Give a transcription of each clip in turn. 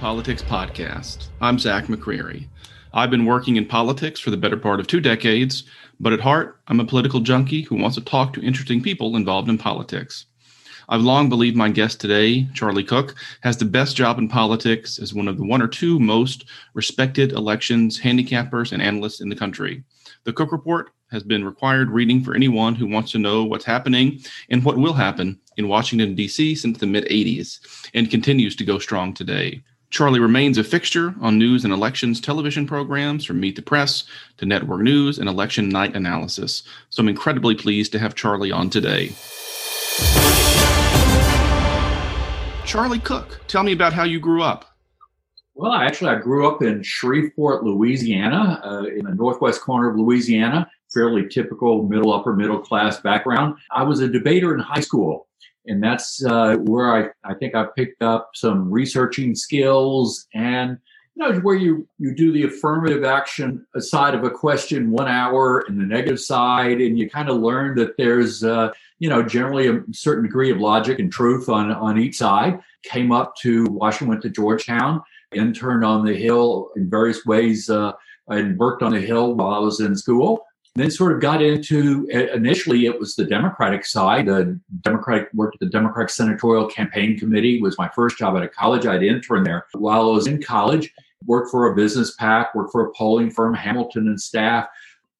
Politics podcast. I'm Zac McCrary. I've been working in politics for the better part of two decades, but at heart, I'm a political junkie who wants to talk to interesting people involved in politics. I've long believed my guest today, Charlie Cook, has the best job in politics as one of the one or two most respected elections handicappers and analysts in the country. The Cook Report has been required reading for anyone who wants to know what's happening and what will happen in Washington, D.C. since the mid 80s and continues to go strong today. Charlie remains a fixture on news and elections television programs from Meet the Press to Network News and Election Night Analysis. So I'm incredibly pleased to have Charlie on today. Charlie Cook, tell me about how you grew up. Well, actually, I grew up in Shreveport, Louisiana, uh, in the northwest corner of Louisiana, fairly typical middle, upper middle class background. I was a debater in high school and that's uh, where I, I think I picked up some researching skills and you know where you you do the affirmative action side of a question one hour and the negative side and you kind of learn that there's uh, you know generally a certain degree of logic and truth on on each side. Came up to washington went to georgetown interned on the hill in various ways uh, and worked on the hill while i was in school then sort of got into initially it was the democratic side the democratic worked at the democratic senatorial campaign committee was my first job at a college. I'd interned there. While i was in college worked for a business PAC worked for a polling firm hamilton and staff.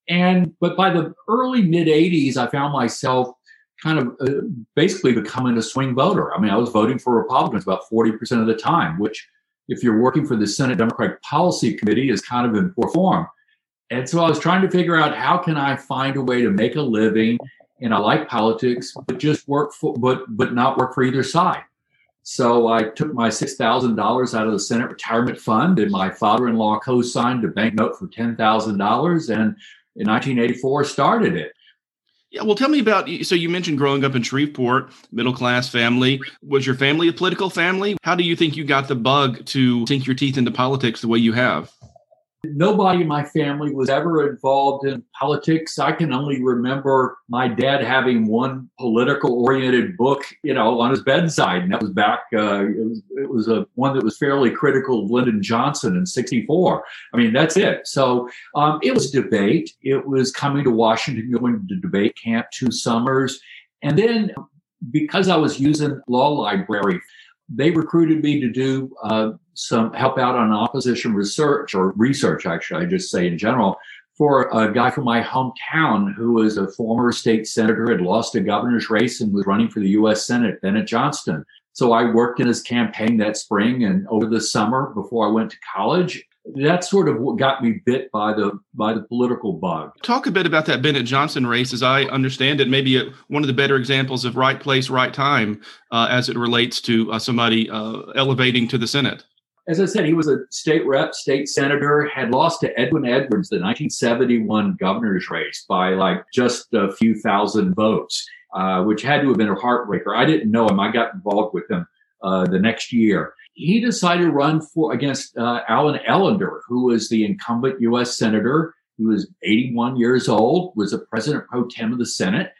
And but by the early mid 80s i found myself kind of uh, basically becoming a swing voter. I mean i was voting for republicans about 40% of the time which if you're working for the senate democratic policy committee is kind of in poor form and so I was trying to figure out how can I find a way to make a living and I like politics, but just work for but but not work for either side. So I took my six thousand dollars out of the Senate retirement fund, and my father-in-law co-signed a bank note for ten thousand dollars, and in 1984 started it. Yeah, well, tell me about. So you mentioned growing up in Shreveport, middle class family. Was your family a political family? How do you think you got the bug to sink your teeth into politics the way you have? Nobody in my family was ever involved in politics. I can only remember my dad having one political oriented book, you know, on his bedside. And that was back, uh, it was, it was a one that was fairly critical of Lyndon Johnson in 64. I mean, that's it. So um, it was debate. It was coming to Washington, going to debate camp two summers. And then because I was using law library, they recruited me to do uh, some help out on opposition research or research, actually, I just say in general, for a guy from my hometown who was a former state senator, had lost a governor's race and was running for the U.S. Senate, Bennett Johnston. So I worked in his campaign that spring and over the summer before I went to college. That sort of what got me bit by the by the political bug. Talk a bit about that Bennett Johnston race, as I understand it. Maybe a, one of the better examples of right place, right time, uh, as it relates to uh, somebody uh, elevating to the Senate as I said, he was a state rep, state senator, had lost to Edwin Edwards, the 1971 governor's race by like just a few thousand votes, uh, which had to have been a heartbreaker. I didn't know him. I got involved with him uh, the next year. He decided to run for against uh, Allen Ellender, who was the incumbent U.S. senator. He was 81 years old, was a president pro tem of the Senate.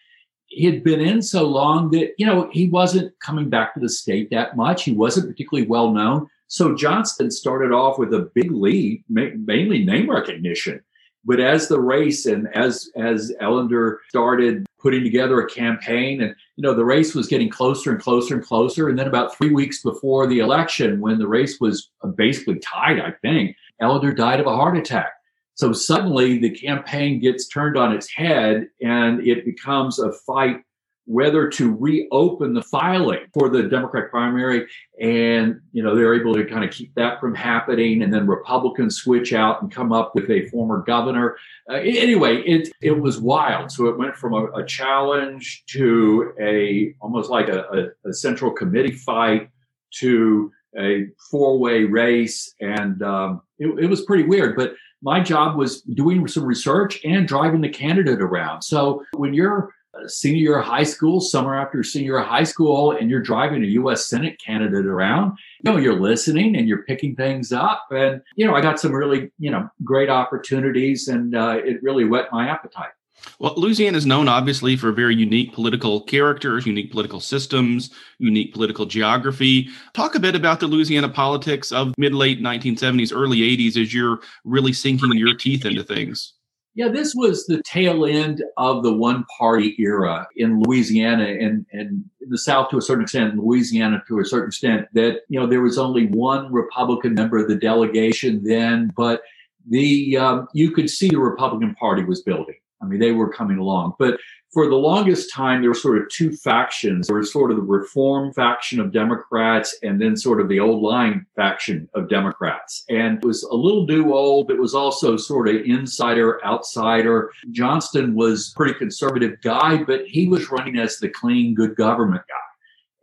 He had been in so long that, you know, he wasn't coming back to the state that much. He wasn't particularly well known. So Johnston started off with a big lead, mainly name recognition. But as the race and as as Ellender started putting together a campaign, and you know the race was getting closer and closer and closer, and then about three weeks before the election, when the race was uh, basically tied, I think Ellender died of a heart attack. So suddenly the campaign gets turned on its head, and it becomes a fight whether to reopen the filing for the Democratic primary. And, you know, they're able to kind of keep that from happening. And then Republicans switch out and come up with a former governor. Uh, anyway, it, it was wild. So it went from a, a challenge to a almost like a, a, a, central committee fight to a four way race. And um, it, it was pretty weird. But my job was doing some research and driving the candidate around. So when you're senior year of high school, summer after senior year of high school, and you're driving a U.S. Senate candidate around, you know, you're listening and you're picking things up. And, you know, I got some really, you know, great opportunities and uh, it really whet my appetite. Well, Louisiana is known obviously for very unique political characters, unique political systems, unique political geography. Talk a bit about the Louisiana politics of mid late 1970s, early 80s as you're really sinking your teeth into things. Yeah, this was the tail end of the one party era in Louisiana and, and the South to a certain extent, Louisiana to a certain extent, that, you know, there was only one Republican member of the delegation then, but the, um, you could see the Republican Party was building. I mean, they were coming along. But for the longest time, there were sort of two factions. There was sort of the reform faction of Democrats and then sort of the old line faction of Democrats. And it was a little do old. It was also sort of insider, outsider. Johnston was pretty conservative guy, but he was running as the clean, good government guy.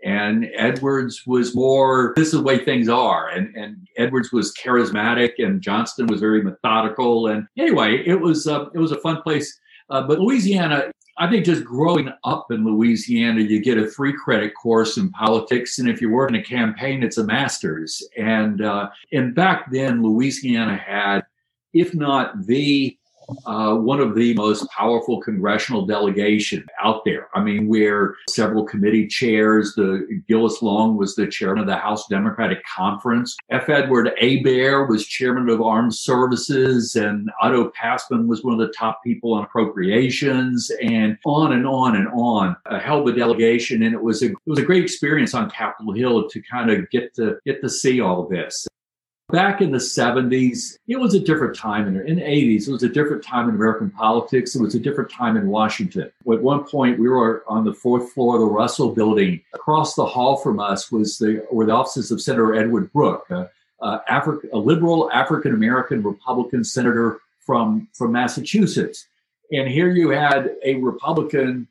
And Edwards was more, this is the way things are. And, and Edwards was charismatic and Johnston was very methodical. And anyway, it was, uh, it was a fun place uh, but Louisiana, I think just growing up in Louisiana, you get a three credit course in politics. And if you work in a campaign, it's a master's. And, uh, and back then, Louisiana had, if not the uh, one of the most powerful congressional delegation out there. I mean, we're several committee chairs. The Gillis Long was the chairman of the House Democratic Conference. F. Edward Hebert was chairman of Armed Services, and Otto Passman was one of the top people on appropriations, and on and on and on. I held the delegation, and it was a it was a great experience on Capitol Hill to kind of get to get to see all this. Back in the 70s, it was a different time. In, in the 80s, it was a different time in American politics. It was a different time in Washington. At one point, we were on the fourth floor of the Russell building. Across the hall from us was the, were the offices of Senator Edward Brooke, a, a, Afri- a liberal African American Republican senator from, from Massachusetts. And here you had a Republican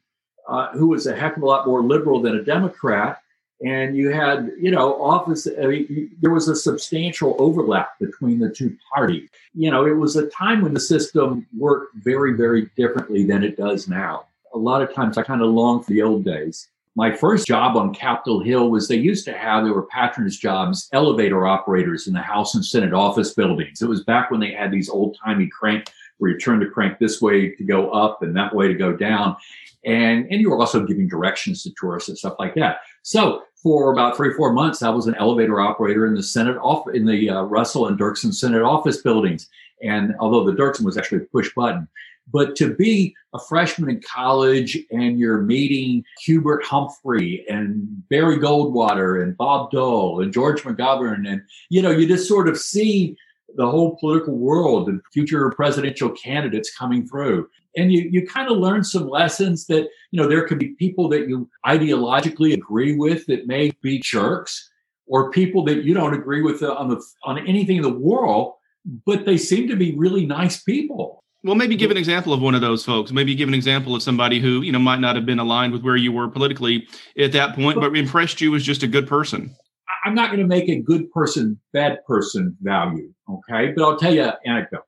uh, who was a heck of a lot more liberal than a Democrat and you had you know office uh, I mean, there was a substantial overlap between the two parties. You know it was a time when the system worked very very differently than it does now. A lot of times i kind of long for the old days. My first job on capitol hill was they used to have there were patronage jobs elevator operators in the house and senate office buildings. It was back when they had these old timey crank where you turn the crank this way to go up and that way to go down and and you were also giving directions to tourists and stuff like that. So for about three four months, I was an elevator operator in the Senate off in the uh, Russell and Dirksen Senate office buildings. And although the Dirksen was actually a push button, but to be a freshman in college and you're meeting Hubert Humphrey and Barry Goldwater and Bob Dole and George McGovern, and you know, you just sort of see the whole political world and future presidential candidates coming through. And you, you kind of learn some lessons that, you know, there could be people that you ideologically agree with that may be jerks or people that you don't agree with uh, on the on anything in the world, but they seem to be really nice people. Well, maybe give an example of one of those folks. Maybe give an example of somebody who, you know, might not have been aligned with where you were politically at that point, but impressed you as just a good person. I'm not going to make a good person, bad person value. Okay. But I'll tell you an anecdote.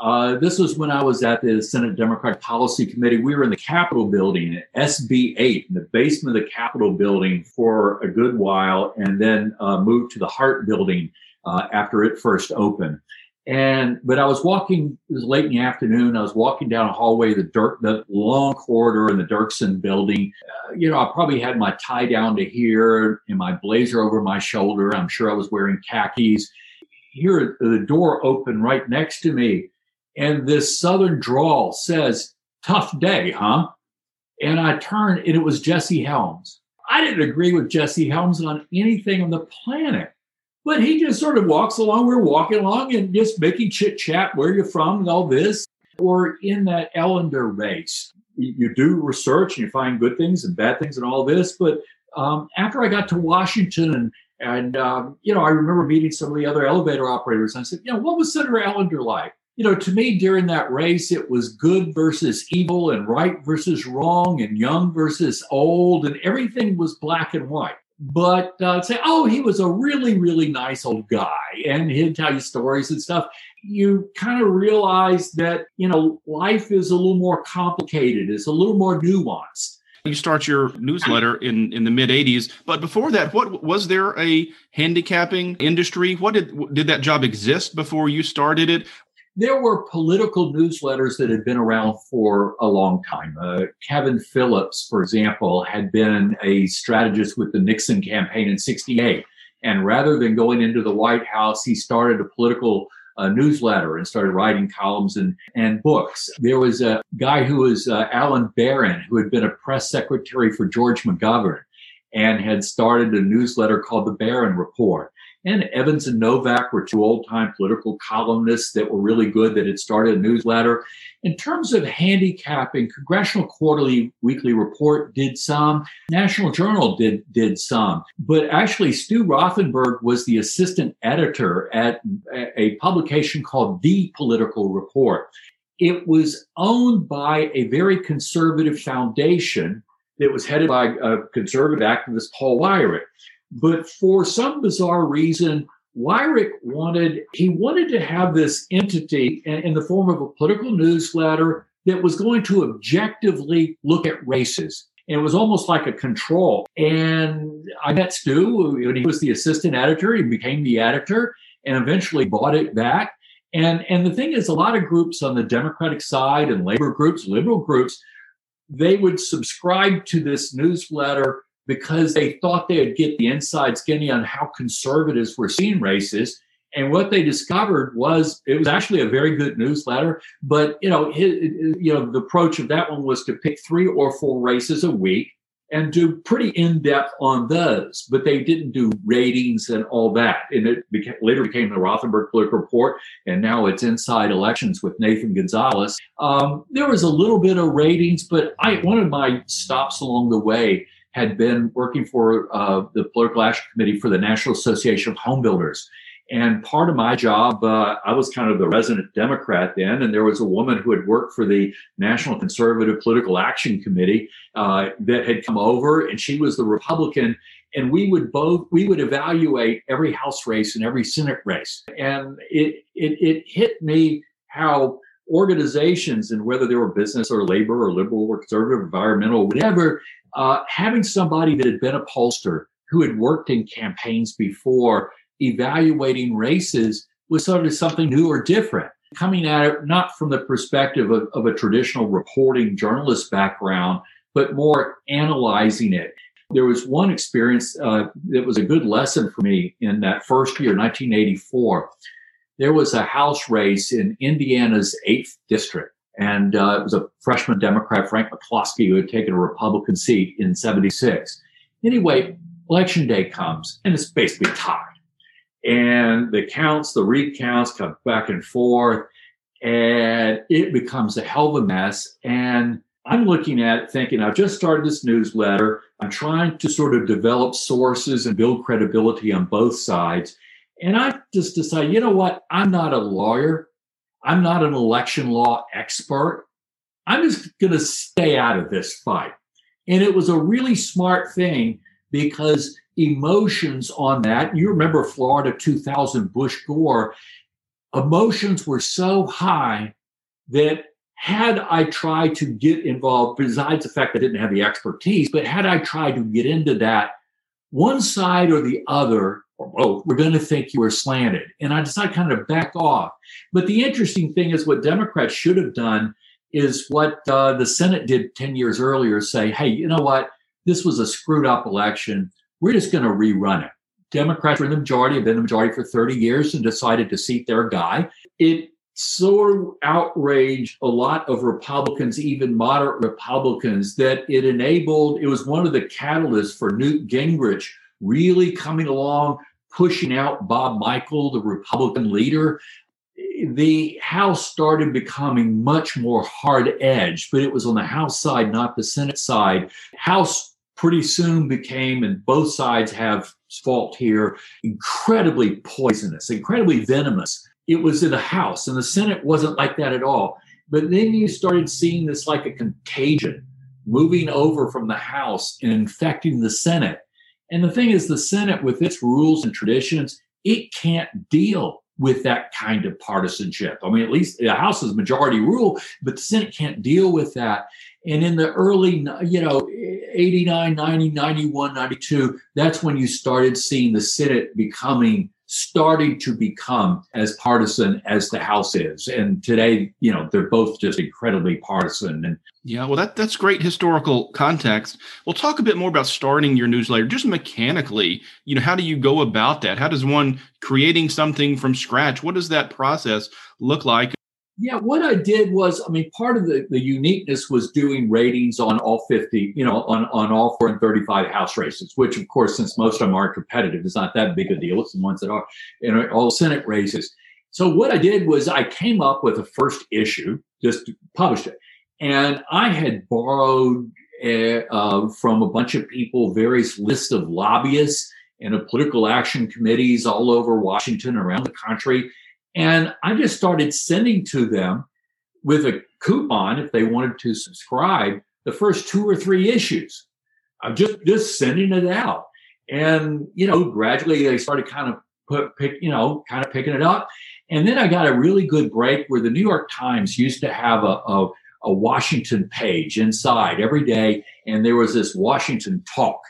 Uh, this was when I was at the Senate Democratic Policy Committee. We were in the Capitol building SB 8 in the basement of the Capitol building for a good while and then uh, moved to the Hart building uh, after it first opened. And, but I was walking, it was late in the afternoon. I was walking down a hallway, the dirt, the long corridor in the Dirksen building. Uh, you know, I probably had my tie down to here and my blazer over my shoulder. I'm sure I was wearing khakis. Here, the door opened right next to me. And this Southern drawl says, tough day, huh? And I turned and it was Jesse Helms. I didn't agree with Jesse Helms on anything on the planet. But he just sort of walks along. We're walking along and just making chit chat, where you're from and all this. Or in that Ellender race, you do research and you find good things and bad things and all this. But um, after I got to Washington and and um, you know, I remember meeting some of the other elevator operators. And I said, you know, what was Senator Ellender like? You know, to me during that race, it was good versus evil and right versus wrong and young versus old, and everything was black and white but uh, say, oh, he was a really, really nice old guy, and he'd tell you stories and stuff. You kind of realize that you know life is a little more complicated, it's a little more nuanced. You start your newsletter in in the mid '80s, but before that, what was there a handicapping industry? What did did that job exist before you started it? There were political newsletters that had been around for a long time. Uh, Kevin Phillips, for example, had been a strategist with the Nixon campaign in 68. And rather than going into the White House, he started a political uh, newsletter and started writing columns and, and books. There was a guy who was uh, Alan Baron, who had been a press secretary for George McGovern and had started a newsletter called the Baron Report. And Evans and Novak were two old time political columnists that were really good that had started a newsletter. In terms of handicapping, Congressional Quarterly Weekly Report did some, National Journal did, did some. But actually, Stu Rothenberg was the assistant editor at a publication called The Political Report. It was owned by a very conservative foundation that was headed by a conservative activist, Paul Weyrich. But for some bizarre reason, Weyrich wanted, he wanted to have this entity in, the form of a political newsletter that was going to objectively look at races. And it was almost like a control. And I met Stu he was the assistant editor. He became the editor and eventually bought it back. And, and the thing is, a lot of groups on the Democratic side and labor groups, liberal groups, they would subscribe to this newsletter because they thought they'd get the inside skinny on how conservatives were seeing races. And what they discovered was it was actually a very good newsletter, but you know, you know, the approach of that one was to pick three or four races a week and do pretty in depth on those. But they didn't do ratings and all that. And it later became the Rothenberg Political Report, and now it's Inside Elections with Nathan Gonzalez. Um, there was a little bit of ratings, but I one of my stops along the way had been working for uh, the Political Action Committee for the National Association of Home Builders. And part of my job, uh, I was kind of the resident Democrat then, and there was a woman who had worked for the National Conservative Political Action Committee uh, that had come over, and she was the Republican. And we would both we would evaluate every House race and every Senate race, and it it, it hit me how organizations and whether they were business or labor or liberal or conservative, environmental, whatever, uh, having somebody that had been a pollster who had worked in campaigns before evaluating races was sort of something new or different. Coming at it not from the perspective of, of a traditional reporting journalist background but more analyzing it. There was one experience uh, that was a good lesson for me in that first year 1984 there was a house race in indiana's 8th district and uh, it was a freshman Democrat, Frank McCloskey, who had taken a Republican seat in 76. Anyway, election day comes and it's basically tied. And the counts, the recounts come back and forth and it becomes a hell of a mess. And I'm looking at it thinking, I've just started this newsletter. I'm trying to sort of develop sources and build credibility on both sides. And I just decided, you know what? I'm not a lawyer. I'm not an election law expert. I'm just going to stay out of this fight. And it was a really smart thing because emotions on that, you remember Florida 2000 Bush Gore, emotions were so high that had I tried to get involved, besides the fact I didn't have the expertise, but had I tried to get into that, one side or the other or both, we're going to think you were slanted. And I decided kind of back off. But the interesting thing is what Democrats should have done is what uh, the Senate did 10 years earlier say, hey, you know what? This was a screwed up election. We're just going to rerun it. Democrats were in the majority, have been in the majority for 30 years and decided to seat their guy. It sort of outraged a lot of Republicans, even moderate Republicans, that it enabled, it was one of the catalysts for Newt Gingrich really coming along, pushing out Bob Michel, the Republican leader. The House started becoming much more hard edged, but it was on the House side, not the Senate side. House pretty soon became, and both sides have fault here, incredibly poisonous, incredibly venomous. It was in the House, and the Senate wasn't like that at all. But then you started seeing this like a contagion moving over from the House and infecting the Senate. And the thing is, the Senate, with its rules and traditions, it can't deal with that kind of partisanship. I mean, at least the House is majority rule, but the Senate can't deal with that. And in the early, you know, 89, 90, 91, 92, that's when you started seeing the Senate becoming starting to become as partisan as the House is. And today, you know, they're both just incredibly partisan. And yeah, well, that that's great historical context. We'll talk a bit more about starting your newsletter, just mechanically. You know, how do you go about that? How does one creating something from scratch? What does that process look like? Yeah, what I did was, I mean, part of the, the uniqueness was doing ratings on all 50, you know, on, on all 435 house races, which of course, since most of them aren't competitive, it's not that big a deal. It's the ones that are, and all Senate races. So what I did was I came up with a first issue, just published it. And I had borrowed uh, uh, from a bunch of people various lists of lobbyists and of political action committees all over Washington, around the country and I just started sending to them with a coupon if they wanted to subscribe the first two or three issues. I'm just just sending it out. And you know, gradually they started kind of put pick, you know, kind of picking it up. And then I got a really good break where the New York Times used to have a, a, a Washington page inside every day, and there was this Washington talk.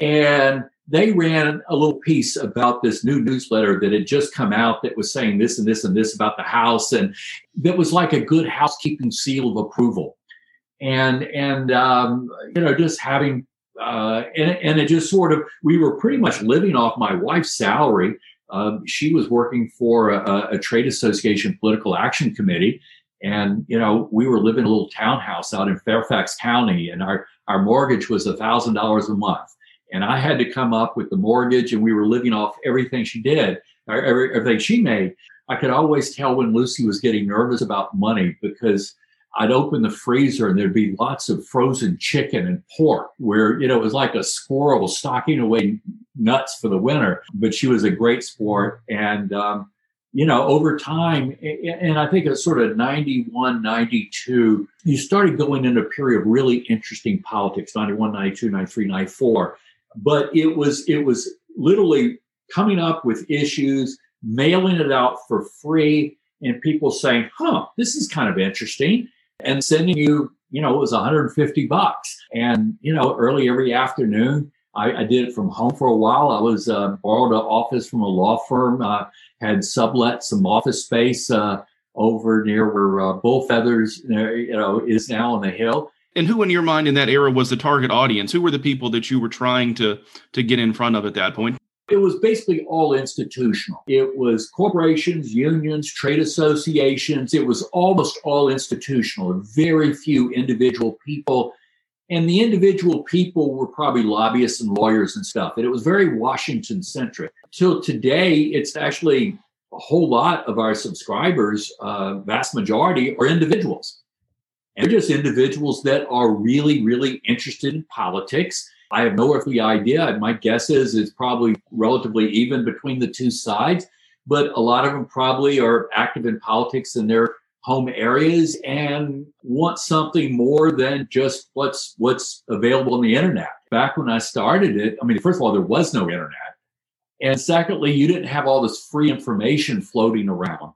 And they ran a little piece about this new newsletter that had just come out that was saying this and this and this about the house and that was like a good housekeeping seal of approval. And and um, you know just having uh, and, and it just sort of we were pretty much living off my wife's salary. Um, she was working for a, a trade association political action committee. And you know we were living in a little townhouse out in fairfax county and our our mortgage was a thousand dollars a month and I had to come up with the mortgage, and we were living off everything she did, everything she made. I could always tell when Lucy was getting nervous about money because I'd open the freezer and there'd be lots of frozen chicken and pork where, you know, it was like a squirrel stocking away nuts for the winter. But she was a great sport. And, um, you know, over time, and I think it's sort of 91, 92, you started going into a period of really interesting politics 91, 92, 93, 94 but it was it was literally coming up with issues, mailing it out for free, and people saying, "Huh, this is kind of interesting," and sending you, you know, it was 150 bucks, and you know, early every afternoon. I, I did it from home for a while. I was uh, borrowed an office from a law firm, uh, had sublet some office space uh, over near where uh, Bull Feathers, you know, is now on the hill and who in your mind in that era was the target audience? Who were the people that you were trying to to get in front of at that point? It was basically all institutional. It was corporations, unions, trade associations. It was almost all institutional. Very few individual people. And the individual people were probably lobbyists and lawyers and stuff. And it was very Washington centric. Till today, it's actually a whole lot of our subscribers, uh, vast majority, are individuals. And they're just individuals that are really, really interested in politics. I have no earthly idea. My guess is it's probably relatively even between the two sides, but a lot of them probably are active in politics in their home areas and want something more than just what's what's available on the internet. Back when I started it, I mean, first of all, there was no internet. And secondly, you didn't have all this free information floating around.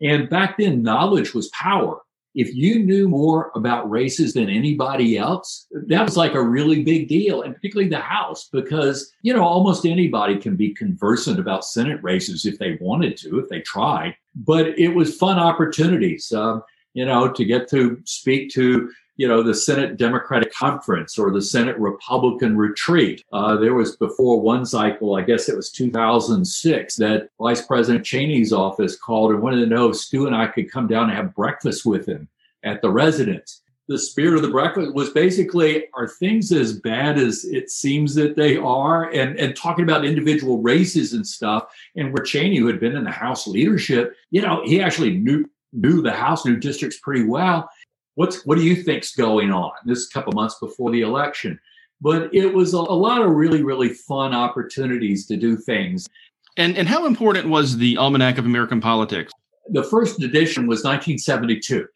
And back then, knowledge was power if you knew more about races than anybody else, that was like a really big deal, and particularly the House, because, you know, almost anybody can be conversant about Senate races if they wanted to, if they tried. But it was fun opportunities, um, you know, to get to speak to you know, the Senate Democratic Conference or the Senate Republican Retreat. Uh, there was before one cycle, I guess it was 2006, that Vice President Cheney's office called and wanted to know if Stu and I could come down and have breakfast with him at the residence. The spirit of the breakfast was basically, are things as bad as it seems that they are? And, and talking about individual races and stuff. And where Cheney, who had been in the House leadership, you know, he actually knew knew the House, knew districts pretty well what's what do you think's going on? This couple months before the election, but it was a, a lot of really really fun opportunities to do things. And and how important was the Almanac of American Politics? The first edition was 1972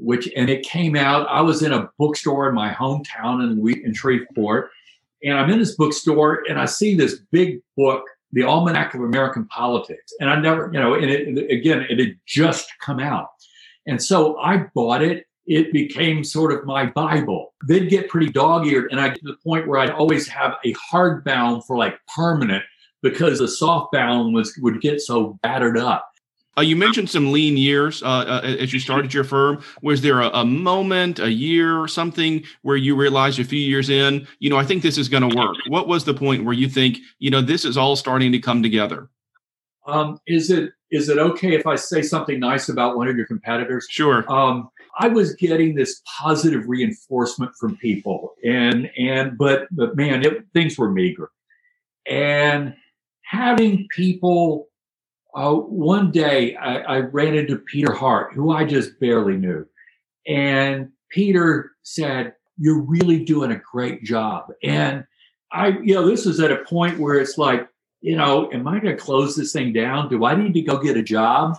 which and it came out. I was in a bookstore in my hometown in, in Shreveport, and I'm in this bookstore and I see this big book, The Almanac of American Politics, and I never, you know, and it, again, it had just come out, and so I bought it it became sort of my Bible. They'd get pretty dog eared, and I get to the point where I'd always have a hardbound for like permanent because the softball was would get so battered up. Uh, you mentioned some lean years uh, uh, as you started your firm. Was there a, a, moment, a year, or something where you realized a few years in, you know, I think this is going to work? What was the point where you think, you know, this is all starting to come together? Um, is it is it okay if I say something nice about one of your competitors? Sure. Um, I was getting this positive reinforcement from people, and and but but man, it, things were meager, and having people uh, one day I, I, ran into Peter Hart, who I just barely knew. And Peter said, You're really doing a great job. And I, you know, this is at a point where it's like, you know, am I going to close this thing down? Do I need to go get a job?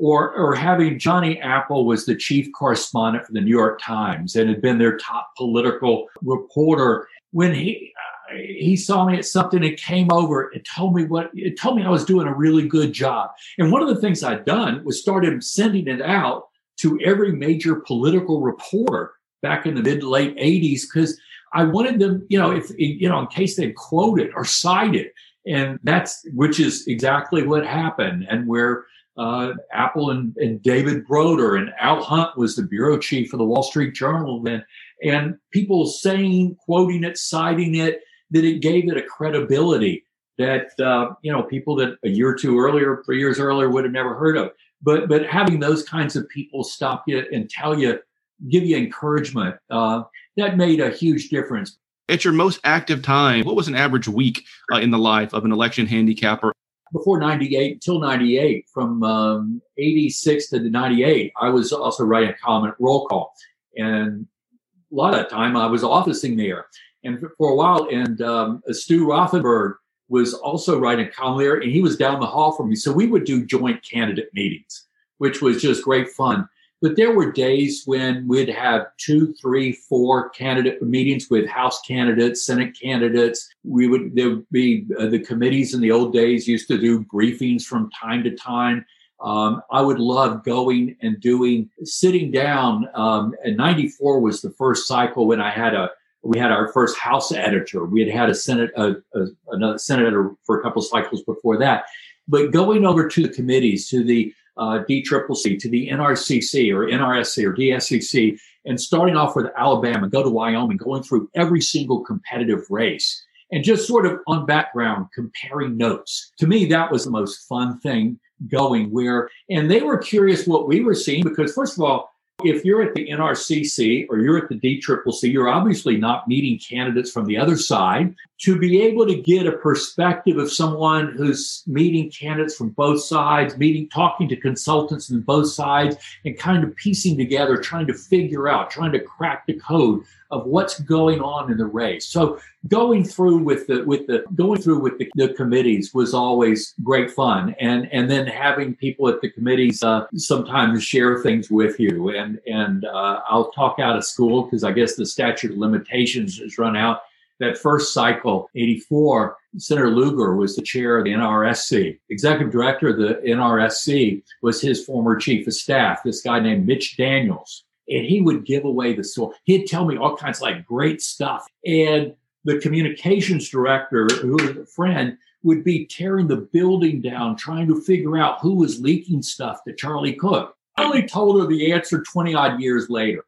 Or, or having Johnny Apple was the chief correspondent for the New York Times and had been their top political reporter when he uh, he saw me at something and came over and told me what it told me I was doing a really good job. And one of the things I'd done was started sending it out to every major political reporter back in the mid late 80s because I wanted them, you know, if you know, in case they'd quote it or cite it. And that's which is exactly what happened. And where uh, Apple and, and David Broder and Al Hunt was the bureau chief of the Wall Street Journal then, and people saying, quoting it, citing it, that it gave it a credibility that uh, you know people that a year or two earlier, three years earlier, would have never heard of. But but having those kinds of people stop you and tell you, give you encouragement, uh, that made a huge difference. At your most active time, what was an average week uh, in the life of an election handicapper? Before 98, till 98, from um, 86 to 98, I was also writing a column at Roll Call. And a lot of time I was officing there and for a while. And um, Stu Rothenberg was also writing column there, and he was down the hall from me. So we would do joint candidate meetings, which was just great fun. But there were days when we'd have two, three, four candidate meetings with House candidates, Senate candidates. We would there would be uh, the committees in the old days used to do briefings from time to time. Um, I would love going and doing sitting down. Um, and '94 was the first cycle when I had a we had our first House editor. We had had a Senate, a, a, another Senate editor for a couple cycles before that. But going over to the committees, to the uh, DCCC, to the NRCC or NRSC or DSCC, and starting off with Alabama, go to Wyoming, going through every single competitive race and just sort of on background comparing notes. To me, that was the most fun thing going where, and they were curious what we were seeing because first of all, if you're at the NRCC or you're at the DCCC, you're obviously not meeting candidates from the other side. To be able to get a perspective of someone who's meeting candidates from both sides, meeting, talking to consultants on both sides, and kind of piecing together, trying to figure out, trying to crack the code of what's going on in the race. So going through with the with the going through with the, the committees was always great fun, and and then having people at the committees uh, sometimes share things with you. And and uh, I'll talk out of school because I guess the statute of limitations has run out. That first cycle, 84, Senator Lugar was the chair of the NRSC. Executive director of the NRSC was his former chief of staff, this guy named Mitch Daniels and he would give away the source. He'd tell me all kinds of like great stuff. And the communications director, who was a friend, would be tearing the building down, trying to figure out who was leaking stuff to Charlie Cook. I only told her the answer 20 odd years later.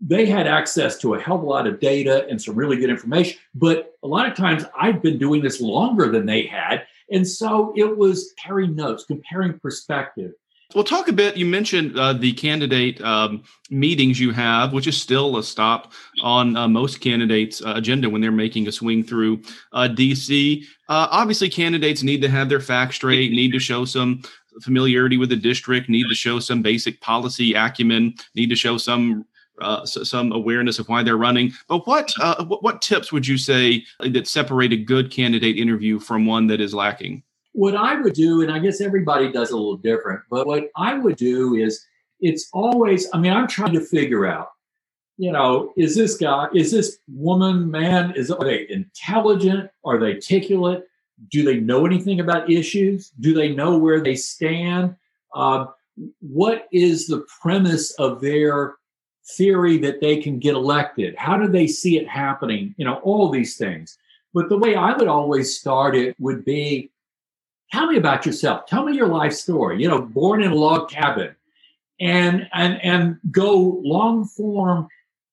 They had access to a hell of a lot of data and some really good information, but a lot of times I'd been doing this longer than they had. And so it was comparing notes, comparing perspective. Well, talk a bit. You mentioned uh, the candidate um, meetings you have, which is still a stop on uh, most candidates' uh, agenda when they're making a swing through uh, DC. Uh, obviously, candidates need to have their facts straight, need to show some familiarity with the district, need to show some basic policy acumen, need to show some uh, some awareness of why they're running. But what, uh, what, what tips would you say that separate a good candidate interview from one that is lacking? What I would do, and I guess everybody does a little different, but what I would do is it's always, I mean, I'm trying to figure out, you know, is this guy, is this woman, man, is are they intelligent? Are they articulate? Do they know anything about issues? Do they know where they stand? Uh, what is the premise of their theory that they can get elected? How do they see it happening? You know, all these things. But the way I would always start it would be tell me about yourself. Tell me your life story. You know, born in a log cabin, and and and go long form,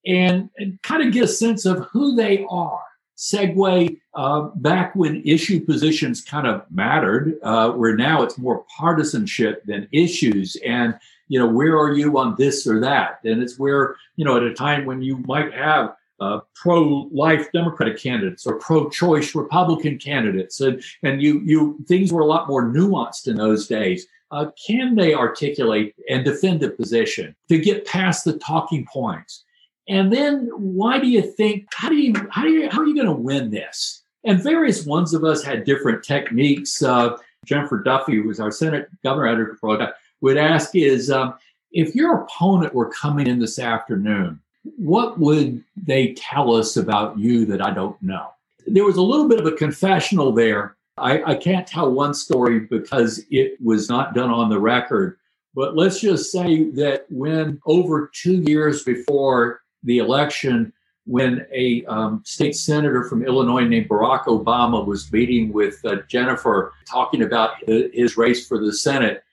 and, and kind of get a sense of who they are. Segue uh, back when issue positions kind of mattered, uh, where now it's more partisanship than issues, and you know where are you on this or that, and it's where you know at a time when you might have uh, pro-life Democratic candidates or pro-choice Republican candidates, and and you you things were a lot more nuanced in those days. Uh, can they articulate and defend a position to get past the talking points? And then, why do you think? How do you how do you how are you going to win this? And various ones of us had different techniques. Uh, Jennifer Duffy, who was our Senate governor editor for would ask is um, if your opponent were coming in this afternoon what would they tell us about you that I don't know? There was a little bit of a confessional there. I, I can't tell one story because it was not done on the record. But let's just say that when over two years before the election, when a um, state senator from Illinois named Barack Obama was meeting with uh, Jennifer talking about his race for the Senate,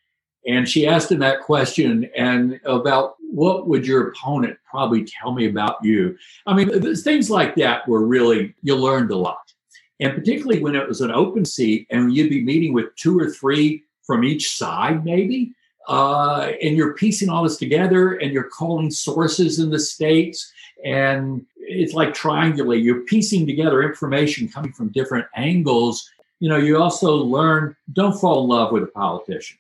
and she asked him that question and about what would your opponent probably tell me about you? I mean, things like that were really, you learned a lot. And particularly when it was an open seat and you'd be meeting with two or three from each side, maybe, uh, and you're piecing all this together and you're calling sources in the states. And it's like triangulate, you're piecing together information coming from different angles. You know, you also learn don't fall in love with a politician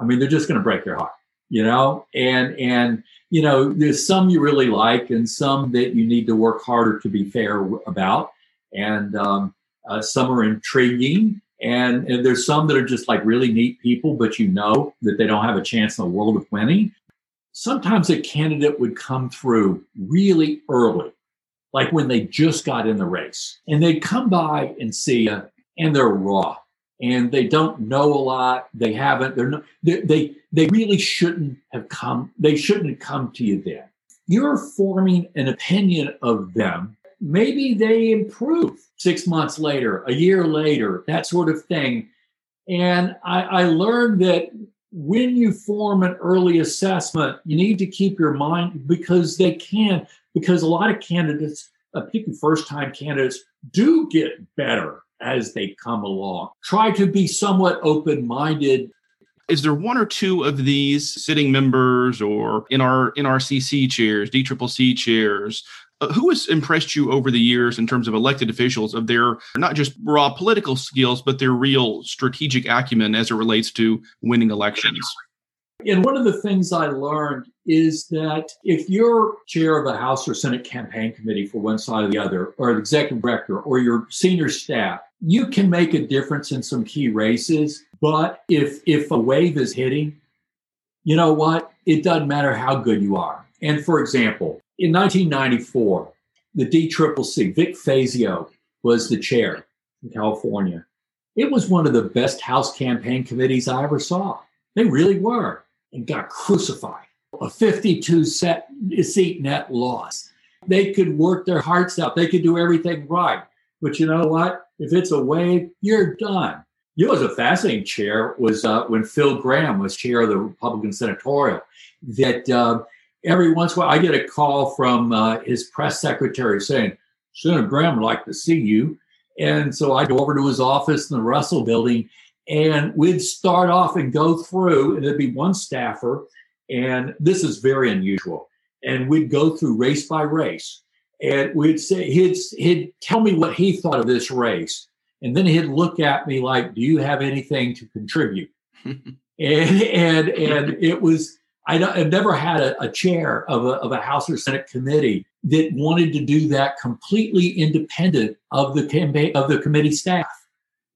I mean, they're just going to break your heart, you know? And, and, you know, there's some you really like and some that you need to work harder to be fair about. And um, uh, some are intriguing. And, and there's some that are just like really neat people, but you know that they don't have a chance in the world of winning. Sometimes a candidate would come through really early, like when they just got in the race, and they'd come by and see you, and they're raw and they don't know a lot. They haven't. They're not. They, they they really shouldn't have come. They shouldn't have come to you then. You're forming an opinion of them. Maybe they improve six months later, a year later, that sort of thing. And I, I learned that when you form an early assessment, you need to keep your mind because they can. Because a lot of candidates, uh, particularly first-time candidates, do get better as they come along. Try to be somewhat open minded. Is there one or two of these sitting members or in our NRCC chairs, DCCC chairs, uh, who has impressed you over the years in terms of elected officials of their not just raw political skills, but their real strategic acumen as it relates to winning elections? And one of the things I learned is that if you're chair of a House or Senate campaign committee for one side or the other, or the executive director, or your senior staff, you can make a difference in some key races. But if if a wave is hitting, you know what? It doesn't matter how good you are. And for example, in 1994, the DCCC, Vic Fazio was the chair in California. It was one of the best House campaign committees I ever saw. They really were and got crucified. A 52 set seat net loss. They could work their hearts out. They could do everything right. But you know what? If it's a wave, you're done. You know, it was a fascinating chair was uh, when Phil Gramm was chair of the Republican senatorial. That uh, every once in a while I get a call from uh, his press secretary saying, Senator Gramm would like to see you. And so I go over to his office in the Russell building and we'd start off and go through, and there'd be one staffer, and this is very unusual. And we'd go through race by race, and we'd say he'd he'd tell me what he thought of this race, and then he'd look at me like, "Do you have anything to contribute?" and and and it was I have never had a, a chair of a, of a House or Senate committee that wanted to do that completely independent of the campaign of the committee staff.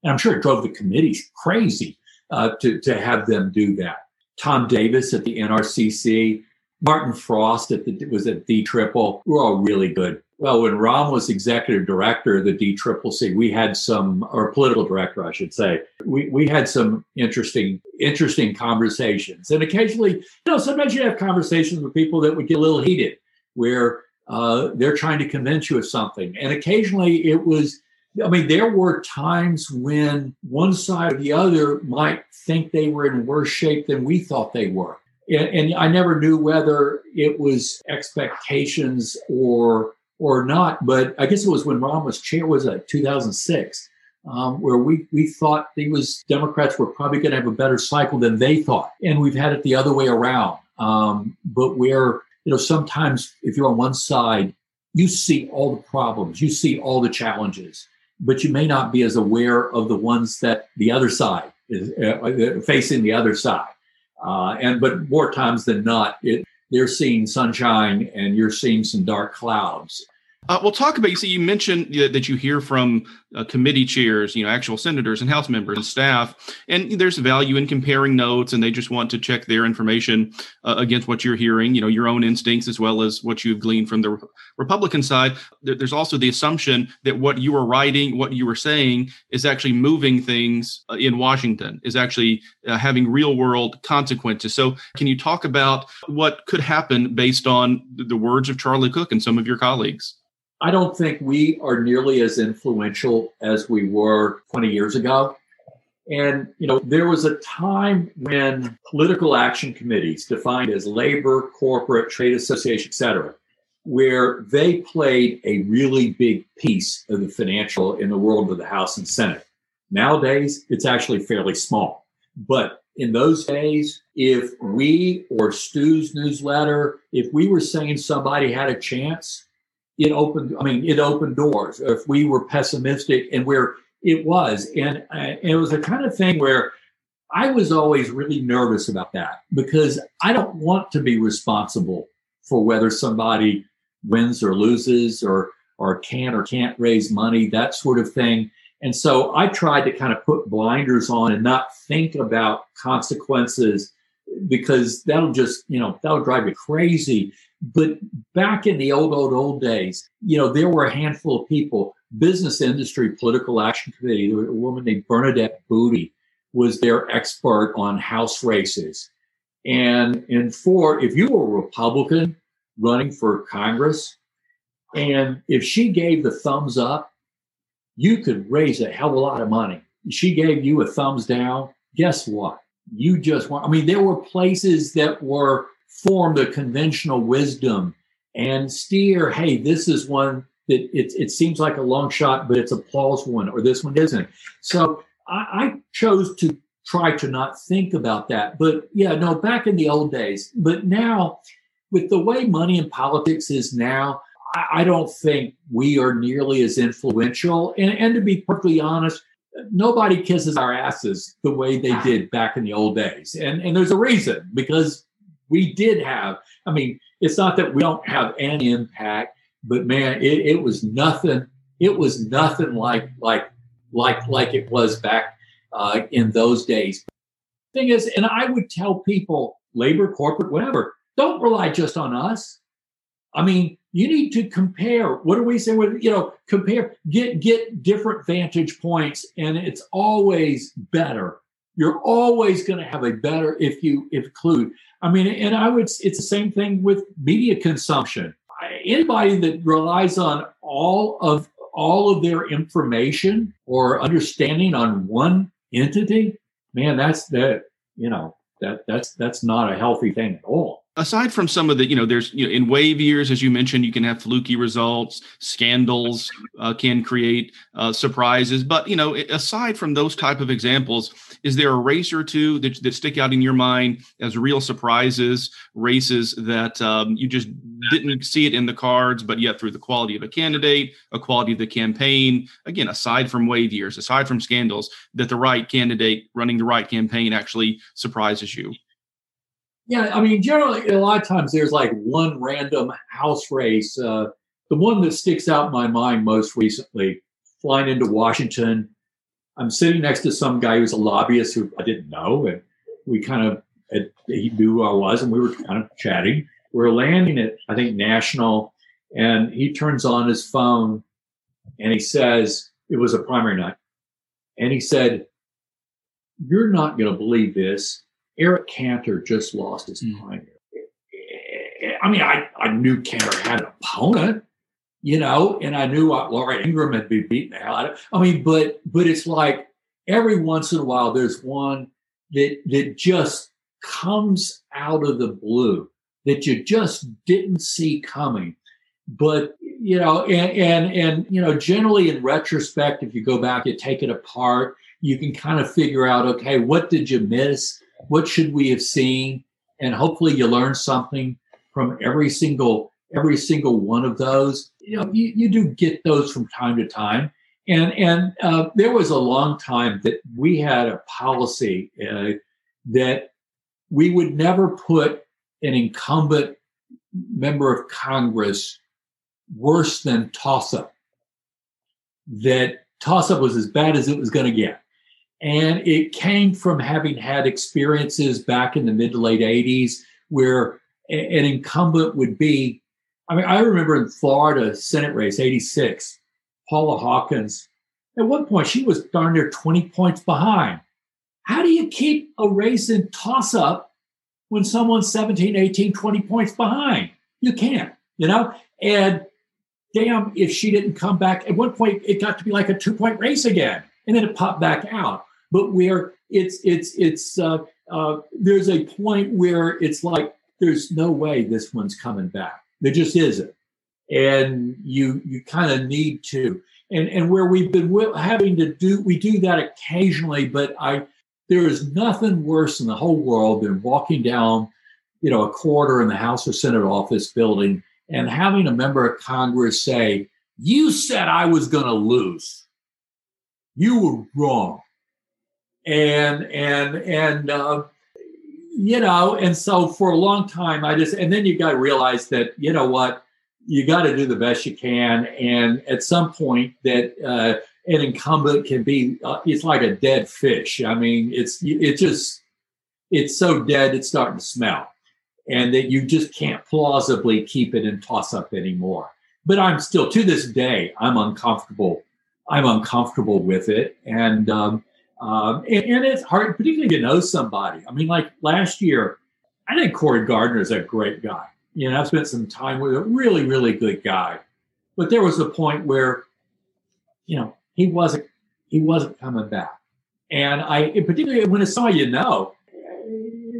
And I'm sure it drove the committees crazy uh, to, to have them do that. Tom Davis at the NRCC, Martin Frost at the, was at D Triple. We're all really good. Well, when Rahm was executive director of the D Triple C, we had some, or political director, I should say, we, we had some interesting, interesting conversations. And occasionally, you know, sometimes you have conversations with people that would get a little heated, where uh, they're trying to convince you of something. And occasionally it was I mean, there were times when one side or the other might think they were in worse shape than we thought they were. And, I never knew whether it was expectations or or not. But I guess it was when Rahm was chair. Was it 2006? Um, where we, we thought he was Democrats were probably going to have a better cycle than they thought, and we've had it the other way around. Um, but where you know sometimes if you're on one side, you see all the problems, you see all the challenges, but you may not be as aware of the ones that the other side is uh, facing the other side. Uh, and but more times than not, it, they're seeing sunshine and you're seeing some dark clouds. Uh, we'll talk about. You see, you mentioned that you hear from uh, committee chairs, you know, actual senators and House members and staff, and there's value in comparing notes, and they just want to check their information uh, against what you're hearing, you know, your own instincts as well as what you've gleaned from the Republican side. There's also the assumption that what you are writing, what you are saying, is actually moving things uh, in Washington, is actually uh, having real world consequences. So, can you talk about what could happen based on the words of Charlie Cook and some of your colleagues? I don't think we are nearly as influential as we were 20 years ago. And, you know, there was a time when political action committees, defined as labor, corporate, trade association, et cetera, where they played a really big piece of the financial in the world of the House and Senate. Nowadays, it's actually fairly small. But in those days, if we or Stu's newsletter, if we were saying somebody had a chance, it opened, I mean, it opened doors. If we were pessimistic and where it was, and, uh, and it was a kind of thing where I was always really nervous about that because I don't want to be responsible for whether somebody wins or loses or or can or can't raise money, that sort of thing. And so I tried to kind of put blinders on and not think about consequences because that'll just, you know, that'll drive you crazy. But back in the old, old, old days, you know, there were a handful of people, Business Industry Political Action Committee, there was a woman named Bernadette Budde was their expert on house races. And in for, if you were a Republican running for Congress, and if she gave the thumbs up, you could raise a hell of a lot of money. She gave you a thumbs down. Guess what? You just want, I mean, there were places that were formed the conventional wisdom and steer, hey, this is one that it, it seems like a long shot, but it's a plausible one, or this one isn't. So I, I chose to try to not think about that. But yeah, no, back in the old days. But now, with the way money and politics is now, I, I don't think we are nearly as influential. And, and to be perfectly honest, nobody kisses our asses the way they did back in the old days. And, and there's a reason because we did have, I mean, it's not that we don't have any impact, but man, it, it was nothing. It was nothing like like like like it was back uh, in those days. Thing is, and I would tell people, labor, corporate, whatever, don't rely just on us. I mean, you need to compare. What do we say? With, you know, compare, get get different vantage points, and it's always better. You're always going to have a better if you include. I mean, and I would, it's the same thing with media consumption. Anybody that relies on all of all of their information or understanding on one entity, man, that's that, you know, that that's that's not a healthy thing at all aside from some of the you know there's you know in wave years as you mentioned you can have fluky results scandals uh, can create uh, surprises. But you know aside from those type of examples is there a race or two that, that stick out in your mind as real surprises races that um, you just didn't see it in the cards but yet through the quality of a candidate a quality of the campaign again aside from wave years aside from scandals that the right candidate running the right campaign actually surprises you yeah, I mean, generally, a lot of times there's like one random house race. Uh, the one that sticks out in my mind most recently, flying into Washington, I'm sitting next to some guy who's a lobbyist who I didn't know, and we kind of he knew who I was, and we were kind of chatting. We we're landing at I think National, and he turns on his phone, and he says it was a primary night, and he said, "You're not going to believe this." Eric Cantor just lost his mm. primary. I mean, I, I knew Cantor had an opponent, you know, and I knew Laura Ingraham had been beaten the hell out of. I mean, but but it's like every once in a while there's one that that just comes out of the blue that you just didn't see coming. But you know, and and and you know, generally in retrospect, if you go back and take it apart, you can kind of figure out, okay, what did you miss? What should we have seen? And hopefully you learn something from every single every single one of those. You know, you, you do get those from time to time. And and uh, there was a long time that we had a policy uh, that we would never put an incumbent member of Congress worse than toss up. That toss up was as bad as it was going to get. And it came from having had experiences back in the mid to late 80s where an incumbent would be. I mean, I remember in Florida Senate race, 86, Paula Hawkins, at one point she was darn near 20 points behind. How do you keep a race in toss up when someone's 17, 18, 20 points behind? You can't, you know? And damn, if she didn't come back, at one point it got to be like a two point race again, and then it popped back out. But where it's, it's, it's, uh, uh, there's a point where it's like, there's no way this one's coming back. There just isn't. And you, you kind of need to. And, and where we've been having to do, we do that occasionally, but I, there is nothing worse in the whole world than walking down, you know, a corridor in the House or Senate office building and having a member of Congress say, "You said I was going to lose. You were wrong." And and and uh, you know, and so for a long time, I just and then you got to realize that you know what? You got to do the best you can, and at some point that. Uh, an incumbent can be uh, it's like a dead fish. I mean it's it just it's so dead it's starting to smell. And that you just can't plausibly keep it in toss up anymore. But i'm still to this day i'm uncomfortable i'm uncomfortable with it. And um, um, and, and, it's hard particularly to know somebody i mean like last year i think Cory Gardner is a great guy you know i've spent some time with a really really good guy but there was a point where you know he wasn't he wasn't coming back. And I, particularly when it's somebody you know,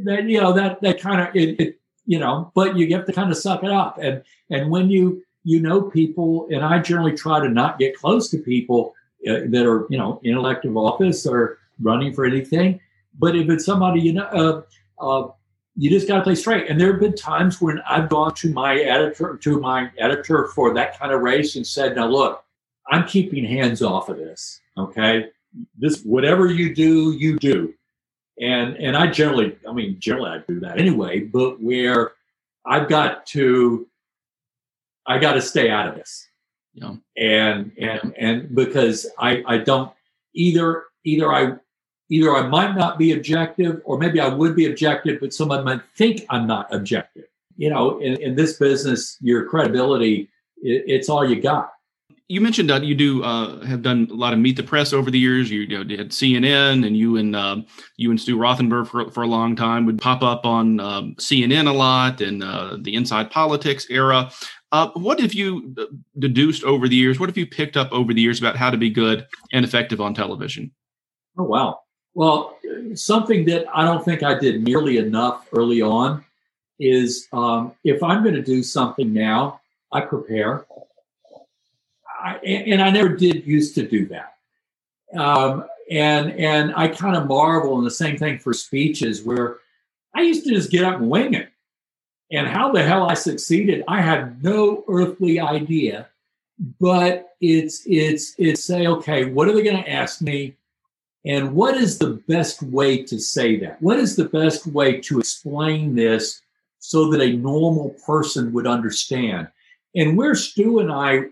that you know that that kind of it, it, you know, but you have to kind of suck it up. And and when you you know people, and I generally try to not get close to people that are you know in elective office or running for anything. But if it's somebody you know, uh, uh, you just got to play straight. And there have been times when I've gone to my editor to my editor for that kind of race and said, "Now look, I'm keeping hands off of this. Okay. This, whatever you do, you do. And, and I generally, I mean, generally I do that anyway, but where I've got to, I got to stay out of this. Yeah. And, and, and because I, I don't either, either I, either I might not be objective or maybe I would be objective, but someone might think I'm not objective. You know, in, in this business, your credibility, it, it's all you got you mentioned that you do uh, have done a lot of meet the press over the years. You, you know, did CNN, and you and uh, you and Stu Rothenberg for, for a long time would pop up on um, CNN a lot and uh, the Inside Politics era. Uh, what have you uh, deduced over the years? What have you picked up over the years about how to be good and effective on television? Oh wow! Well, something that I don't think I did nearly enough early on is um, if I'm going to do something now, I prepare. I, and I never did used to do that. Um, and and I kind of marvel, and the same thing for speeches, where I used to just get up and wing it. And how the hell I succeeded, I have no earthly idea. But it's it's it's say, okay, what are they going to ask me? And what is the best way to say that? What is the best way to explain this so that a normal person would understand? And where Stu and I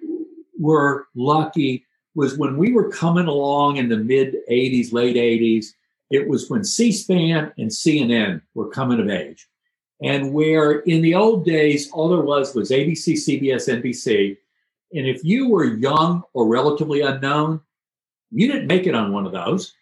were lucky was when we were coming along in the mid 80s, late 80s, it was when C SPAN and CNN were coming of age. And where in the old days, all there was was ABC, CBS, NBC. And if you were young or relatively unknown, you didn't make it on one of those.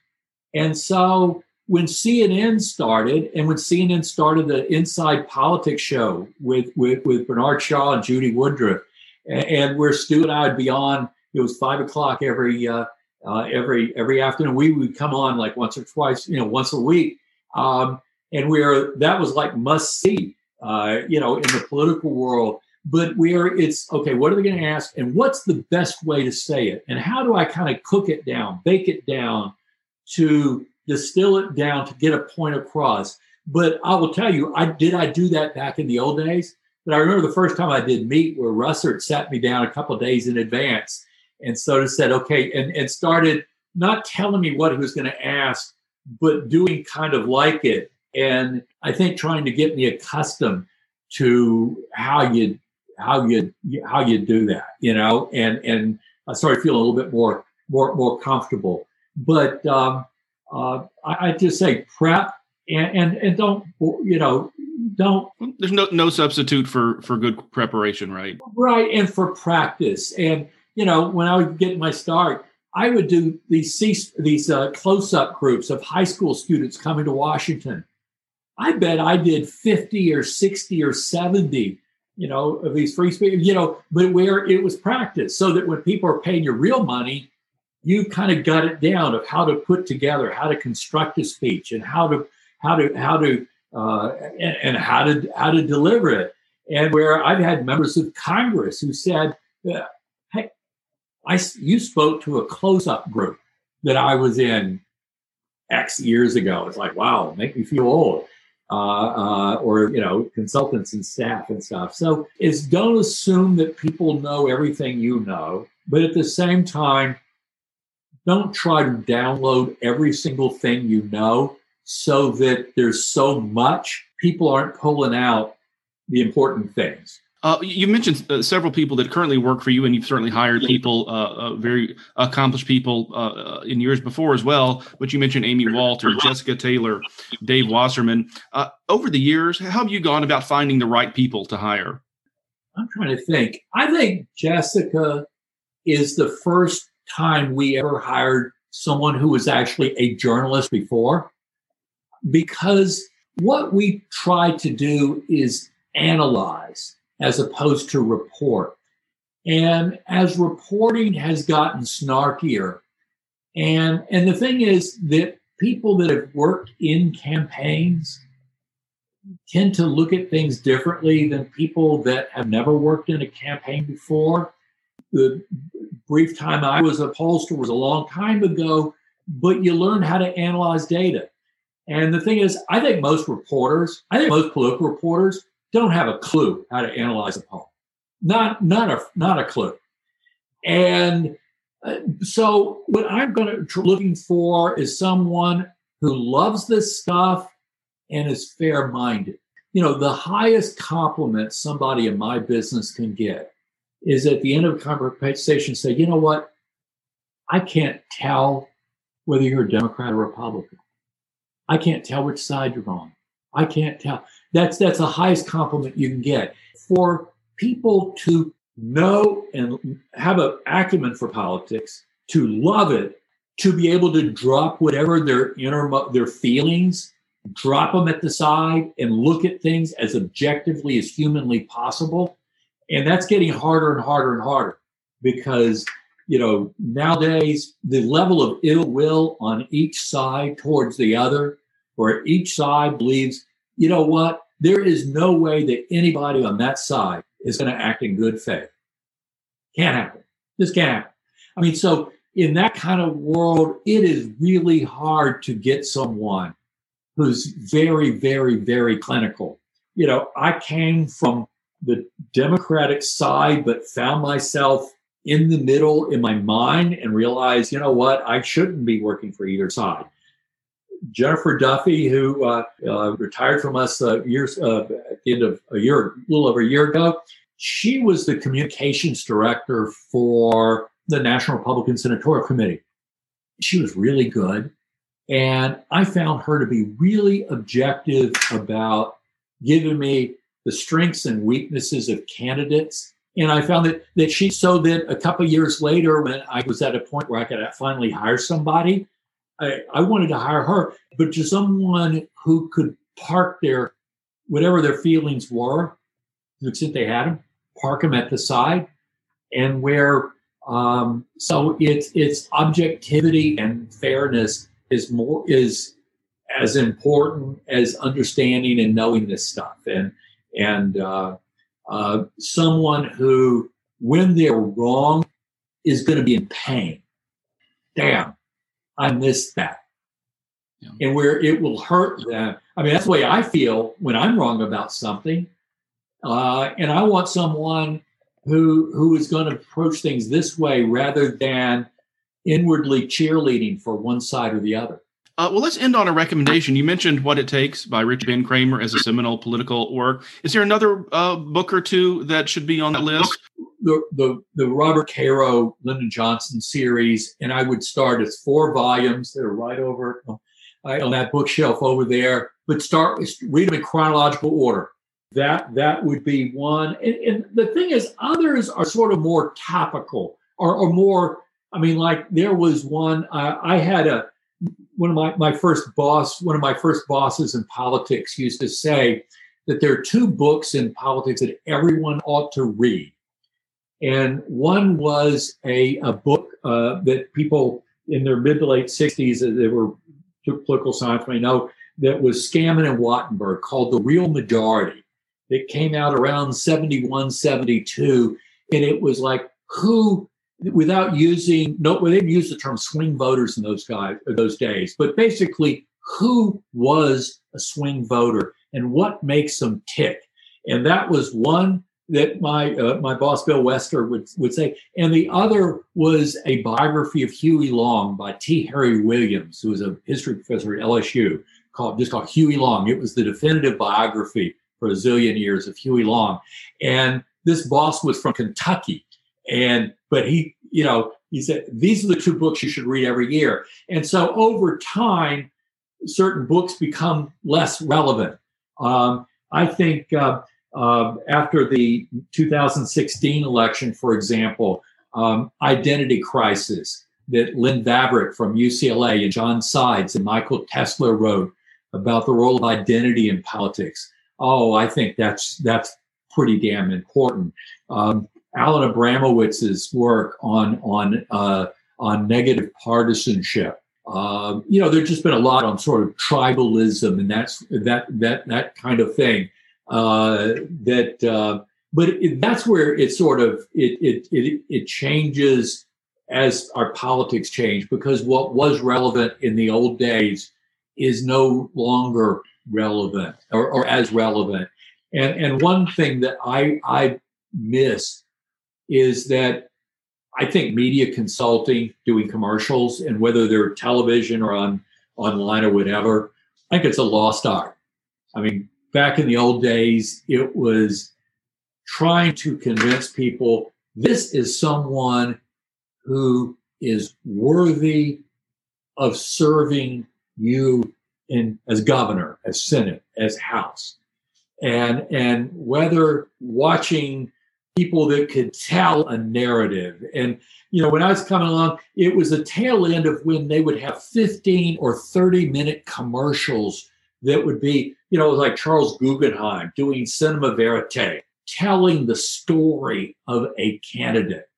And so when CNN started, and when CNN started the Inside Politics show with, with, with Bernard Shaw and Judy Woodruff, and, and where Stu and I would be on. It was five o'clock every uh, uh, every every afternoon. We would come on like once or twice, you know, once a week, um, and we're that was like must see, uh, you know, in the political world. But we're it's okay. What are they going to ask, and what's the best way to say it, and how do I kind of cook it down, bake it down, to distill it down to get a point across. But I will tell you, I did I do that back in the old days. But I remember the first time I did meet where Russert sat me down a couple days in advance and sort of said, okay, and, and started not telling me what he was going to ask, but doing kind of like it. And I think trying to get me accustomed to how you how you how you do that, you know, and and I started feeling a little bit more more more comfortable. But um, uh, I, I just say prep and, and and don't you know don't there's no no substitute for for good preparation right? Right and for practice. And you know when i would get my start i would do these these uh, close-up groups of high school students coming to washington i bet i did 50 or 60 or 70 you know of these free speech you know but where it was practiced so that when people are paying you real money you kind of got it down of how to put together how to construct a speech and how to how to how to uh, and, and, how to how to deliver it. And where I've had members of Congress who said, uh, "Hey, I you spoke to a close-up group that I was in X years ago." It's like, wow, make me feel old. Uh, uh, or you know, consultants and staff and stuff. So, is don't assume that people know everything you know, but at the same time, don't try to download every single thing you know so that there's so much people aren't pulling out the important things. Uh, you mentioned uh, several people that currently work for you, and you've certainly hired people, uh, uh very accomplished people uh, in years before as well. But you mentioned Amy Walter, Jessica Taylor, Dave Wasserman. over the years, how have you gone about finding the right people to hire? I'm trying to think. I think Jessica is the first time we ever hired someone who was actually a journalist before because what we try to do is analyze as opposed to report. And as reporting has gotten snarkier, and and the thing is that people that have worked in campaigns tend to look at things differently than people that have never worked in a campaign before. The brief time I was a pollster was a long time ago, but you learn how to analyze data. And the thing is, I think most reporters, I think most political reporters don't have a clue how to analyze a poem. Not, not a, not a clue. And uh, so what I'm going to looking for is someone who loves this stuff and is fair minded. You know, the highest compliment somebody in my business can get is at the end of a conversation say, you know what? I can't tell whether you're a Democrat or Republican. I can't tell which side you're on. I can't tell. That's that's the highest compliment you can get. For people to know and have an acumen for politics, to love it, to be able to drop whatever their inner their feelings, drop them at the side and look at things as objectively as humanly possible. And that's getting harder and harder and harder because you know nowadays the level of ill will on each side towards the other where each side believes, you know what, there is no way that anybody on that side is going to act in good faith. Can't happen. This can't happen. I mean, so in that kind of world, it is really hard to get someone who's very, very, very clinical. You know, I came from the Democratic side, but found myself in the middle in my mind and realized, you know what, I shouldn't be working for either side. Jennifer Duffy, who uh, uh, retired from us uh, years uh, at the end of a year, a little over a year ago. She was the communications director for the National Republican Senatorial Committee. She was really good. And I found her to be really objective about giving me the strengths and weaknesses of candidates. And I found that, that she, so that a couple years later, when I was at a point where I could finally hire somebody, I, I wanted to hire her, but to someone who could park their whatever their feelings were, to they had them, park them at the side, and where um, so it's it's objectivity and fairness is more is as important as understanding and knowing this stuff. And and uh, uh, someone who when they're wrong is going to be in pain. Damn i missed that yeah. and where it will hurt them i mean that's the way i feel when i'm wrong about something uh, and i want someone who who is going to approach things this way rather than inwardly cheerleading for one side or the other. Uh, well, let's end on a recommendation. You mentioned "What It Takes" by Richard Ben Cramer as a seminal political work. Is there another uh, book or two that should be on that list? The, the the Robert Caro Lyndon Johnson series, and I would start. It's four volumes. They're right over uh, on that bookshelf over there. But start read them in chronological order that that would be one and, and, the thing is others are sort of more topical or, or more i mean like there was one uh, i had a one of my, my first boss one of my first bosses in politics used to say that there are two books in politics that everyone ought to read and one was a, a book uh, that people in their mid to late 60s that were took political science may know that was Scammon and Wattenberg called the real majority that came out around 71, 72. And it was like, who, without using, no, well, they didn't use the term swing voters in those guys, those days, but basically, who was a swing voter and what makes them tick? And that was one that my uh, my boss Bill Wester would would say, and the other was a biography of Huey Long by T. Harry Williams, who was a history professor at LSU, called just called Huey Long. It was the definitive biography for a zillion years of Huey Long. And this boss was from Kentucky. And, but he, you know, he said, these are the two books you should read every year. And so over time, certain books become less relevant. Um, I think uh, uh, after the 2016 election, for example, um, Identity Crisis that Lynn Vavreck from UCLA and John Sides and Michael Tesler wrote about the role of identity in politics oh, I think that's that's pretty damn important. Um, Alan Abramowitz's work on on uh, on negative partisanship. Uh, you know, there's just been a lot on sort of tribalism and that's that that that kind of thing. Uh, that, uh, but it, that's where it sort of it, it it it changes as our politics change because what was relevant in the old days is no longer relevant or, or as relevant. And, and one thing that I, I miss is that I think media consulting, doing commercials, and whether they're television or on online or whatever, I think it's a lost art. I mean, back in the old days, it was trying to convince people this is someone who is worthy of serving you in as governor, as senate, as house, and and whether watching people that could tell a narrative. And you know, when I was coming along, it was the tail end of when they would have 15 or 30 minute commercials that would be, you know, like Charles Guggenheim doing cinema verite, telling the story of a candidate.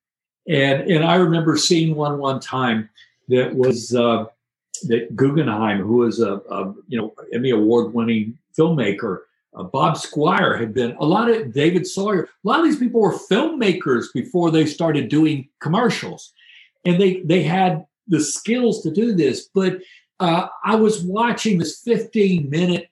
And and I remember seeing one one time that was uh, that Guggenheim, who was a, a you know Emmy award winning filmmaker, uh, Bob Squier had been a lot of David Sawyer. A lot of these people were filmmakers before they started doing commercials, and they they had the skills to do this. But uh, I was watching this 15 minute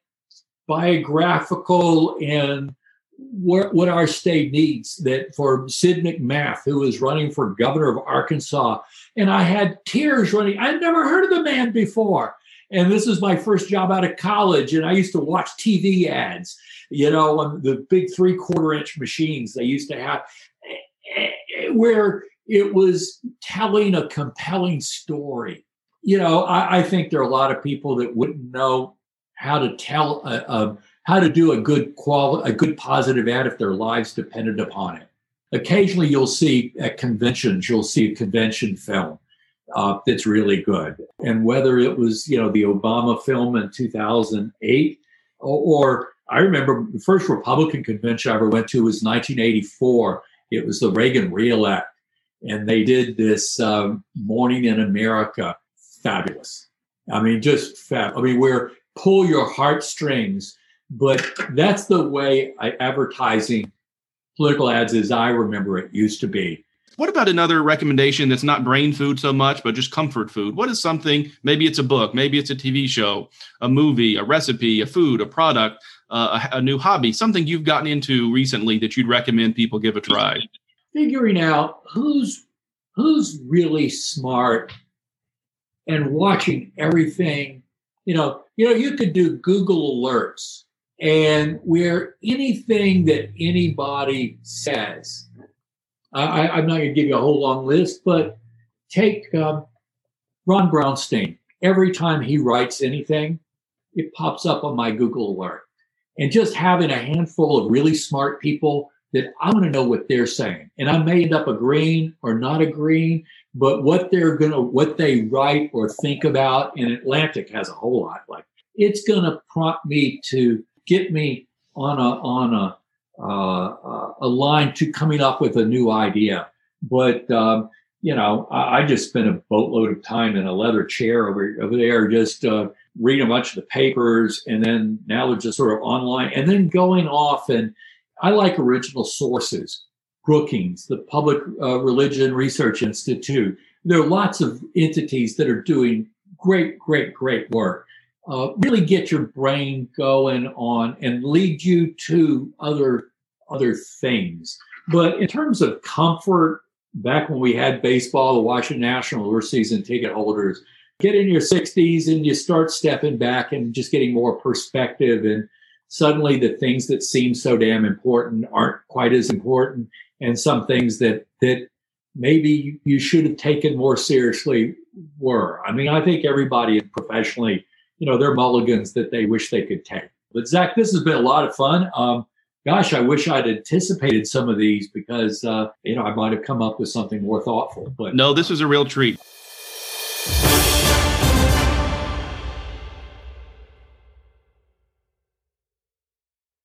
biographical and what, what our state needs that for Sid McMath, who is running for governor of Arkansas. And I had tears running. I'd never heard of the man before. And this is my first job out of college. And I used to watch TV ads, you know, on the big three quarter inch machines they used to have, where it was telling a compelling story. You know, I, I think there are a lot of people that wouldn't know how to tell a, a how to do a good quality, a good positive ad if their lives depended upon it. Occasionally, you'll see at conventions, you'll see a convention film uh, that's really good. And whether it was, you know, the Obama film in 2008, or, or I remember the first Republican convention I ever went to was 1984. It was the Reagan reelect. and they did this um, Morning in America. Fabulous. I mean, just fab. I mean, we're pull your heartstrings, but that's the way I, advertising political ads as I remember it used to be. What about another recommendation that's not brain food so much, but just comfort food? What is something, maybe it's a book, maybe it's a TV show, a movie, a recipe, a food, a product, uh, a, a new hobby, something you've gotten into recently that you'd recommend people give a try? Figuring out who's who's really smart and watching everything. You know, you know, you could do Google alerts and where anything that anybody says I, am not going to give you a whole long list, but take um, Ron Brownstein. Every time he writes anything, it pops up on my Google alert. And just having a handful of really smart people that I want to know what they're saying. And I may end up agreeing or not agreeing, but what they're going to, what they write or think about, and Atlantic has a whole lot like it's going to prompt me to get me on a, on a, uh, a line to coming up with a new idea. But um, you know, I, I, just spent a boatload of time in a leather chair over over there, just uh, reading a bunch of the papers, and then now they're just sort of online, and then going off. And I like original sources. Brookings, the Public uh, Religion Research Institute. There are lots of entities that are doing great, great, great work uh, really get your brain going on and lead you to other other things. But in terms of comfort, back when we had baseball, the Washington Nationals were season ticket holders. Get in your 60s and you start stepping back and just getting more perspective. And suddenly the things that seem so damn important aren't quite as important. And some things that, that maybe you should have taken more seriously were. I mean, I think everybody professionally you know, they're mulligans that they wish they could take. But Zac, this has been a lot of fun. Um, gosh, I wish I'd anticipated some of these because, uh, you know, I might have come up with something more thoughtful. But no, this was a real treat.